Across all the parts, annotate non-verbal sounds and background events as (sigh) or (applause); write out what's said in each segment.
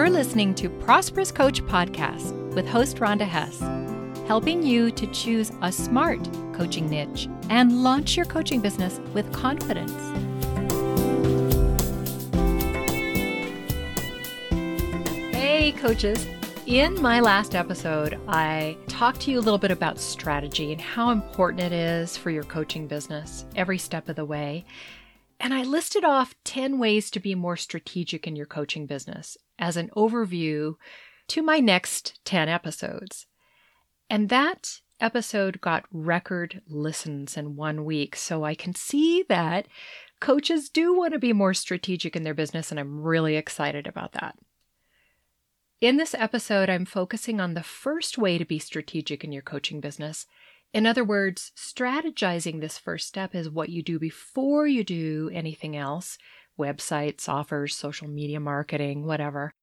You're listening to Prosperous Coach Podcast with host Rhonda Hess, helping you to choose a smart coaching niche and launch your coaching business with confidence. Hey, coaches. In my last episode, I talked to you a little bit about strategy and how important it is for your coaching business every step of the way. And I listed off 10 ways to be more strategic in your coaching business as an overview to my next 10 episodes. And that episode got record listens in one week. So I can see that coaches do want to be more strategic in their business, and I'm really excited about that. In this episode, I'm focusing on the first way to be strategic in your coaching business, in other words, strategizing this first step is what you do before you do anything else websites, offers, social media marketing, whatever.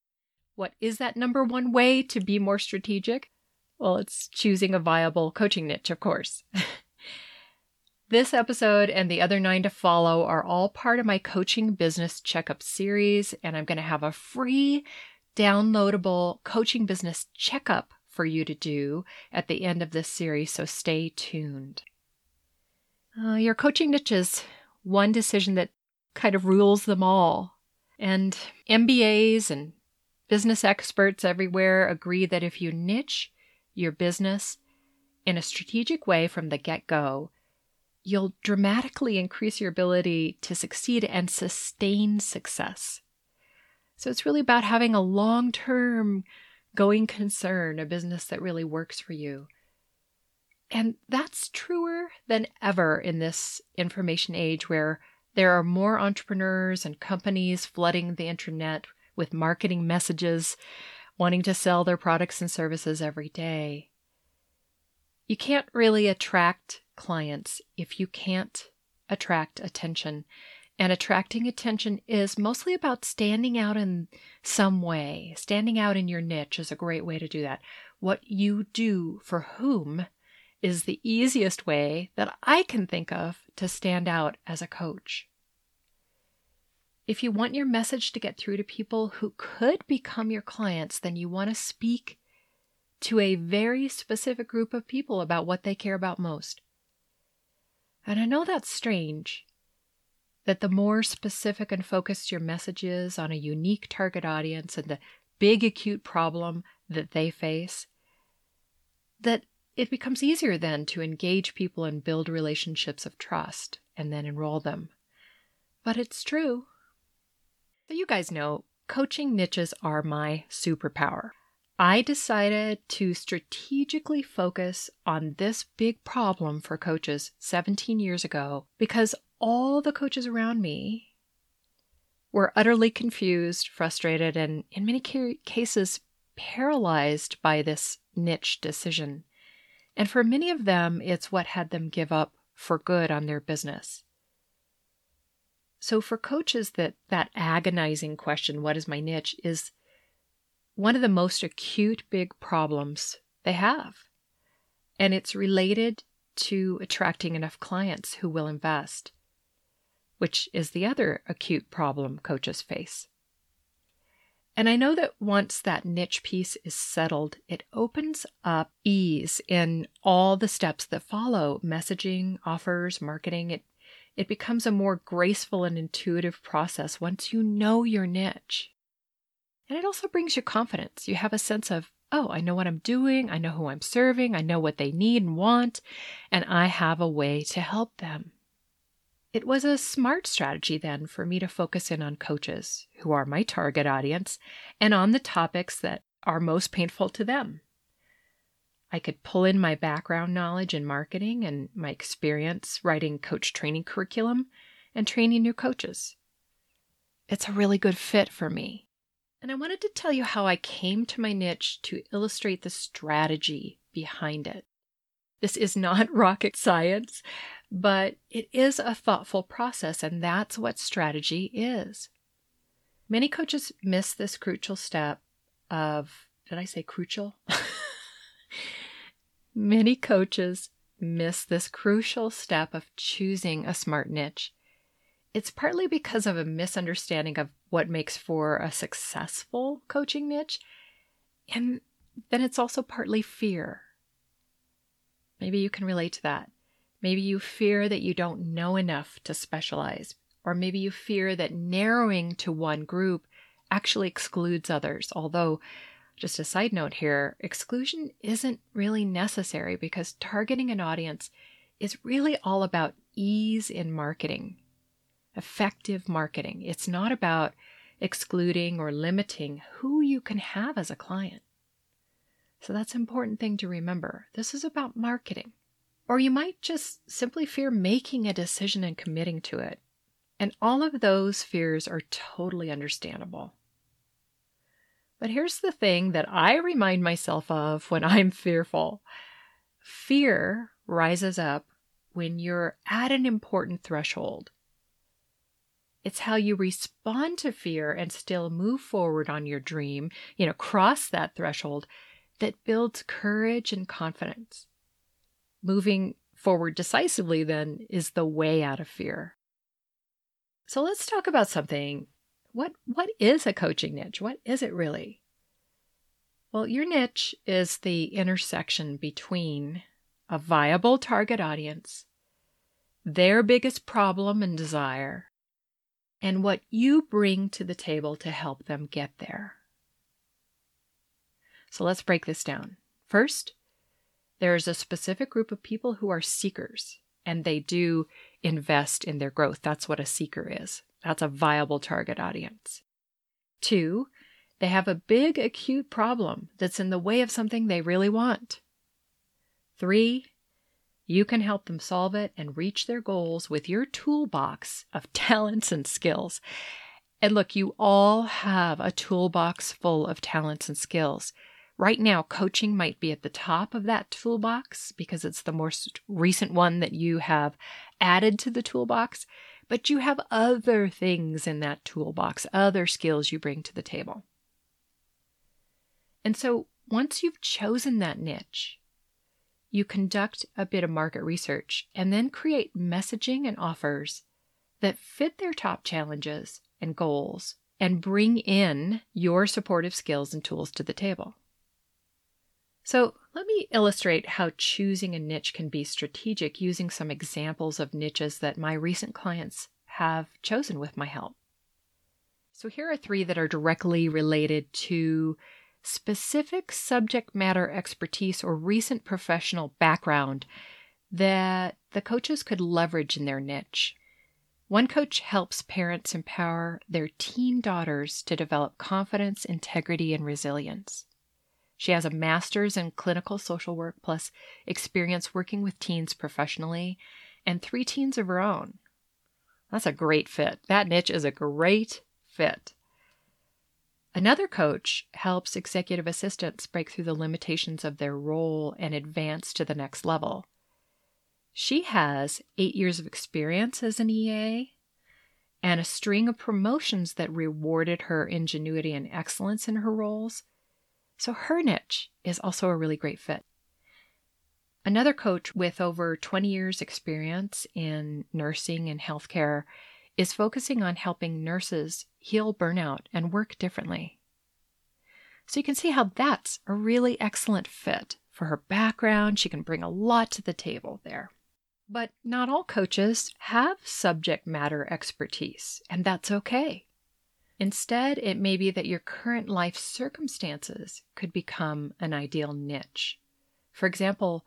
What is that number one way to be more strategic? Well, it's choosing a viable coaching niche, of course. (laughs) this episode and the other nine to follow are all part of my coaching business checkup series, and I'm going to have a free downloadable coaching business checkup for you to do at the end of this series, so stay tuned. Uh, your coaching niche is one decision that kind of rules them all. And MBAs and business experts everywhere agree that if you niche your business in a strategic way from the get go, you'll dramatically increase your ability to succeed and sustain success. So it's really about having a long term going concern, a business that really works for you. And that's truer than ever in this information age where there are more entrepreneurs and companies flooding the internet with marketing messages, wanting to sell their products and services every day. You can't really attract clients if you can't attract attention. And attracting attention is mostly about standing out in some way. Standing out in your niche is a great way to do that. What you do for whom is the easiest way that I can think of to stand out as a coach. If you want your message to get through to people who could become your clients, then you want to speak to a very specific group of people about what they care about most. And I know that's strange that the more specific and focused your message is on a unique target audience and the big acute problem that they face, that it becomes easier then to engage people and build relationships of trust and then enroll them. But it's true. So, you guys know coaching niches are my superpower. I decided to strategically focus on this big problem for coaches 17 years ago because all the coaches around me were utterly confused, frustrated, and in many cases paralyzed by this niche decision. And for many of them, it's what had them give up for good on their business. So for coaches that that agonizing question, what is my niche, is one of the most acute big problems they have. And it's related to attracting enough clients who will invest which is the other acute problem coaches face. And I know that once that niche piece is settled, it opens up ease in all the steps that follow messaging, offers, marketing. It, it becomes a more graceful and intuitive process once you know your niche. And it also brings you confidence. You have a sense of, oh, I know what I'm doing, I know who I'm serving, I know what they need and want, and I have a way to help them. It was a smart strategy then for me to focus in on coaches, who are my target audience, and on the topics that are most painful to them. I could pull in my background knowledge in marketing and my experience writing coach training curriculum and training new coaches. It's a really good fit for me. And I wanted to tell you how I came to my niche to illustrate the strategy behind it. This is not (laughs) rocket science, but it is a thoughtful process, and that's what strategy is. Many coaches miss this crucial step of, did I say crucial? (laughs) Many coaches miss this crucial step of choosing a smart niche. it's partly because of a misunderstanding of what makes for a successful coaching niche. And then it's also partly fear. Maybe you can relate to that. Maybe you fear that you don't know enough to specialize, or maybe you fear that narrowing to one group actually excludes others. Although, just a side note here, exclusion isn't really necessary because targeting an audience is really all about ease in marketing, effective marketing. It's not about excluding or limiting who you can have as a client. So that's an important thing to remember. This is about marketing. Or you might just simply fear making a decision and committing to it. And all of those fears are totally understandable. But here's the thing that I remind myself of when (laughs) I'm fearful fear rises up when you're at an important threshold. It's how you respond to fear and still move forward on your dream, you know, cross that threshold that builds courage and confidence. Moving forward decisively, then, is the way out of fear. So let's talk about something. What, what is a coaching niche? What is it really? Well, your niche is the intersection between a viable target audience, their biggest problem and desire, and what you bring to the table to help them get there. So let's break this down. First, there is a specific group of people who are seekers and they do invest in their growth. That's what a seeker is. That's a viable target audience. Two, they have a big acute problem that's in the way of something they really want. Three, you can help them solve it and reach their goals with your toolbox of (laughs) talents and skills. And look, you all have a toolbox full of talents and skills. Right now, coaching might be at the top of that toolbox because it's the most recent one that you have added to the toolbox, but you have other things in that toolbox, other skills you bring to the table. And so once you've chosen that niche, you conduct a bit of market research and then create messaging and offers that fit their top challenges and goals and bring in your supportive skills and tools to the table. So, let me illustrate how choosing a niche can be strategic using some examples of niches that my recent clients have chosen with my help. So, here are three that are directly related to specific subject matter expertise or recent professional background that the coaches could leverage in their niche. One coach helps parents empower their teen daughters to develop confidence, integrity, and resilience. She has a master's in clinical social work plus experience working with teens professionally and three teens of her own. That's a great fit. That niche is a great fit. Another coach helps executive assistants break through the limitations of their role and advance to the next level. She has eight years of experience as an EA and a string of promotions that rewarded her ingenuity and excellence in her roles so her niche is also a really great fit. Another coach with over 20 years' experience in nursing and healthcare is focusing on helping nurses heal burnout and work differently. So you can see how that's a really excellent fit for her background. She can bring a lot to the table there. But not all coaches have subject matter expertise, and that's okay. Instead, it may be that your current life circumstances could become an ideal niche. For example,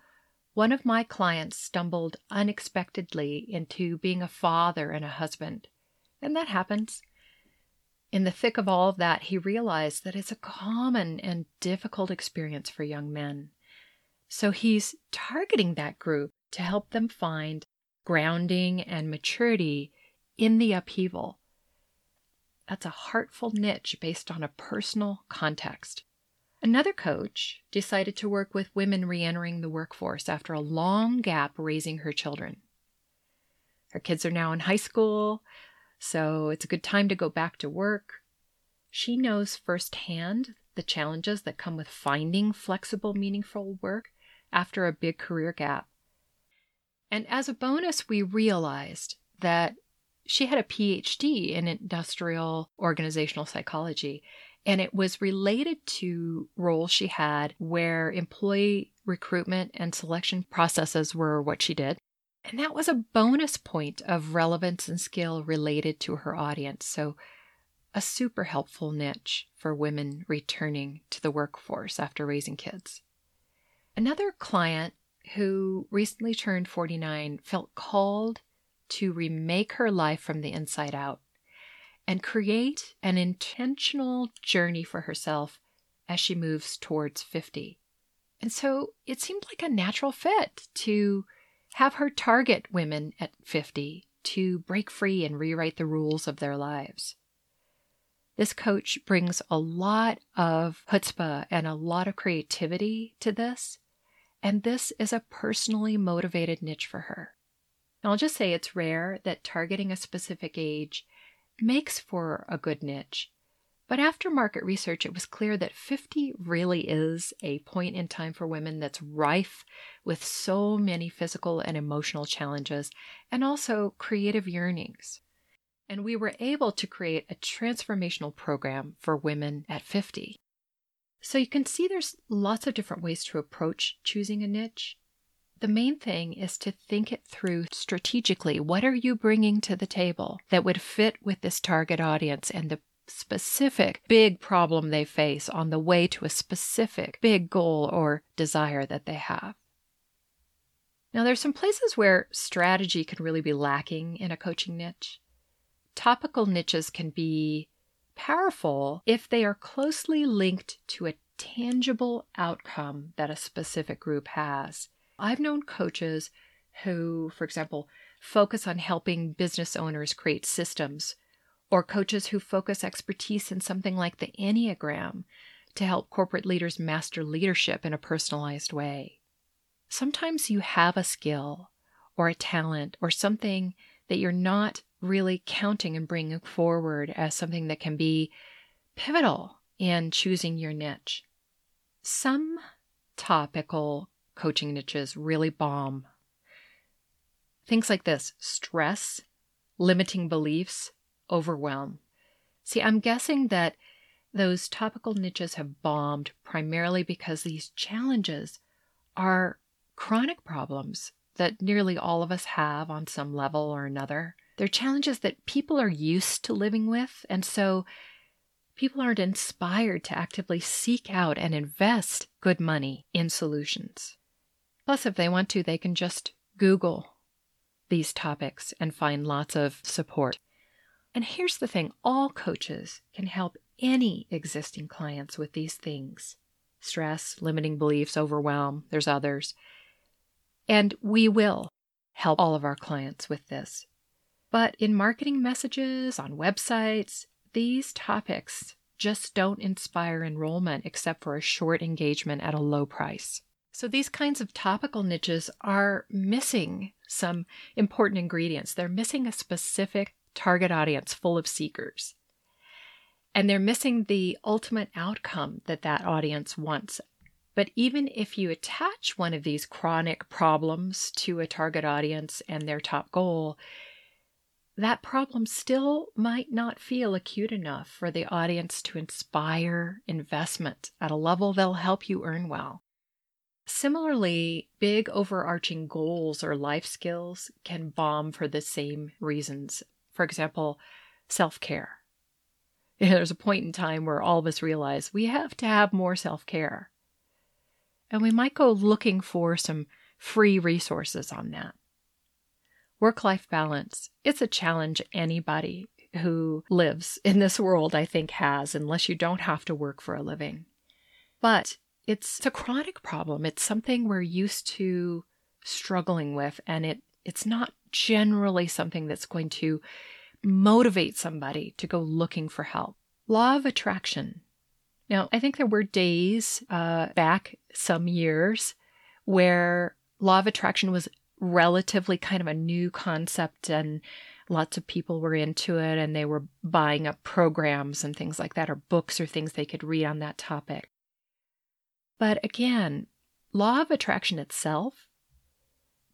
one of my clients stumbled unexpectedly into being a father and a husband, and that happens. In the thick of all of that, he realized that it's a common and difficult experience for young men. So he's targeting that group to help them find grounding and maturity in the upheaval that's a heartful niche based on a personal context. Another coach decided to work with women re entering the workforce after a long gap raising her children. Her kids are now in high school, so it's a good time to go back to work. She knows firsthand the challenges that come with finding flexible, meaningful work after a big career gap. And as a bonus, we realized that she had a PhD in industrial organizational psychology, and it was related to roles she had where employee recruitment and selection processes were what she did. And that was a bonus point of relevance and skill related to her audience. So, a super helpful niche for women returning to the workforce after raising kids. Another client who recently turned 49 felt called to remake her life from the inside out and create an intentional journey for herself as she moves towards 50. And so it seemed like a natural fit to have her target women at 50 to break free and rewrite the rules of their lives. This coach brings a lot of chutzpah and a lot of creativity to this, and this is a personally motivated niche for her. I'll just say it's rare that targeting a specific age makes for a good niche. But after market research, it was clear that 50 really is a point in time for women that's rife with so many physical and emotional challenges and also creative yearnings. And we were able to create a transformational program for women at 50. So you can see there's lots of different ways to approach choosing a niche. The main thing is to think it through strategically. What are you bringing to the table that would fit with this target audience and the specific big problem they face on the way to a specific big goal or desire that they have? Now, there's some places where strategy can really be lacking in a coaching niche. Topical niches can be powerful if they are closely linked to a tangible outcome that a specific group has. I've known coaches who, for example, focus on helping business owners create systems, or coaches who focus expertise in something like the Enneagram to help corporate leaders master leadership in a personalized way. Sometimes you have a skill or a talent or something that you're not really counting and bringing forward as something that can be pivotal in choosing your niche. Some topical coaching niches really bomb. Things like this stress, limiting beliefs, overwhelm. See, I'm guessing that those topical niches have bombed primarily because these challenges are chronic problems that nearly all of us have on some level or another. They're challenges that people are used to living with, and so people aren't inspired to actively seek out and invest good money in solutions. Plus, if they want to, they can just Google these topics and find lots of support. And here's the thing all coaches can help any existing clients with these things stress, limiting beliefs, overwhelm. There's others. And we will help all of our clients with this. But in marketing messages, on websites, these topics just don't inspire enrollment except for a short engagement at a low price. So these kinds of topical niches are missing some important ingredients. They're missing a specific target audience full of seekers. And they're missing the ultimate outcome that that audience wants. But even if you attach one of these chronic problems to a target audience and their top goal, that problem still might not feel acute enough for the audience to inspire investment at a level that'll help you earn well. Similarly, big overarching goals or life skills can bomb for the same reasons. For example, self care. (laughs) There's a point in time where all of us realize we have to have more self care. And we might go looking for some free resources on that. Work life balance. It's a challenge anybody who lives in this world, I think, has, unless you don't have to work for a living. But it's a chronic problem. It's something we're used to struggling with, and it it's not generally something that's going to motivate somebody to go looking for help. Law of attraction. Now, I think there were days uh, back some years where law of attraction was relatively kind of a new concept and lots of people were into it and they were buying up programs and things like that or books or things they could read on that topic. But again, law of attraction itself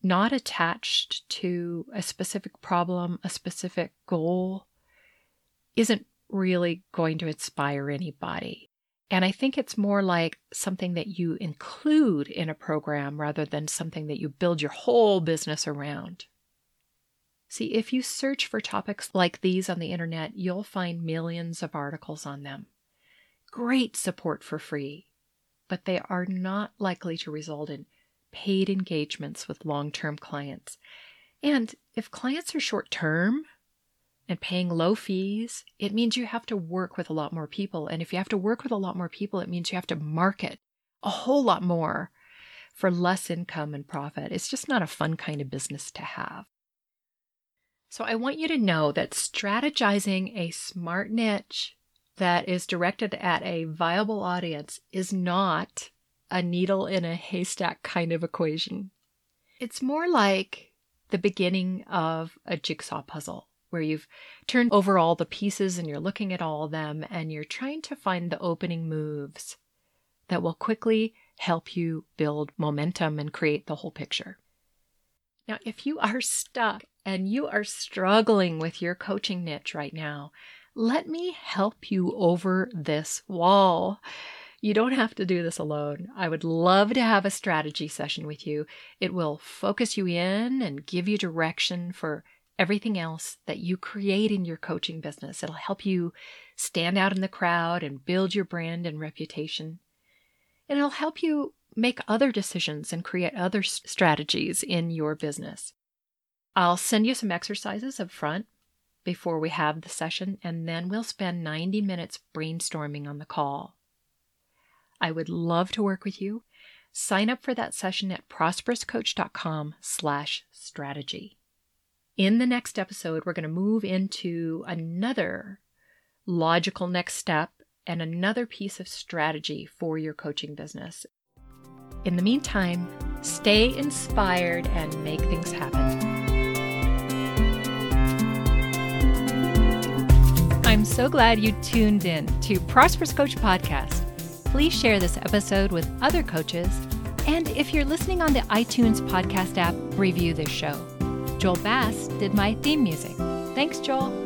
not attached to a specific problem, a specific goal, isn't really going to inspire anybody. And I think it's more like something that you include in a program rather than something that you build your whole business around. See, if you search for topics like these on the internet, you'll find millions of articles on them. Great support for free, but they are not likely to result in paid engagements with long term clients. And if clients are short term and paying low fees, it means you have to work with a lot more people. And if you have to work with a lot more people, it means you have to market a whole lot more for less income and profit. It's just not a fun kind of business to have. So I want you to know that strategizing a smart niche that is directed at a viable audience is not a needle in a haystack kind of equation. It's more like the beginning of a jigsaw puzzle where you've turned over all the pieces and you're looking at all of them and you're trying to find the opening moves that will quickly help you build momentum and create the whole picture. Now, if you are stuck and you are struggling with your coaching niche right now, let me help you over this wall. You don't have to do this alone. I would love to have a strategy session with you. It will focus you in and give you direction for everything else that you create in your coaching business. It'll help you stand out in the crowd and build your brand and reputation. And it'll help you make other decisions and create other strategies in your business. I'll send you some exercises up front before we have the session, and then we'll spend 90 minutes brainstorming on the call. I would love to work with you. Sign up for that session at prosperouscoach.com slash strategy. In the next episode, we're going to move into another logical next step and another piece of strategy for your coaching business. In the meantime, stay inspired and make things happen. So glad you tuned in to Prosperous Coach Podcast. Please share this episode with other coaches. And if you're listening on the iTunes podcast app, review this show. Joel Bass did my theme music. Thanks, Joel.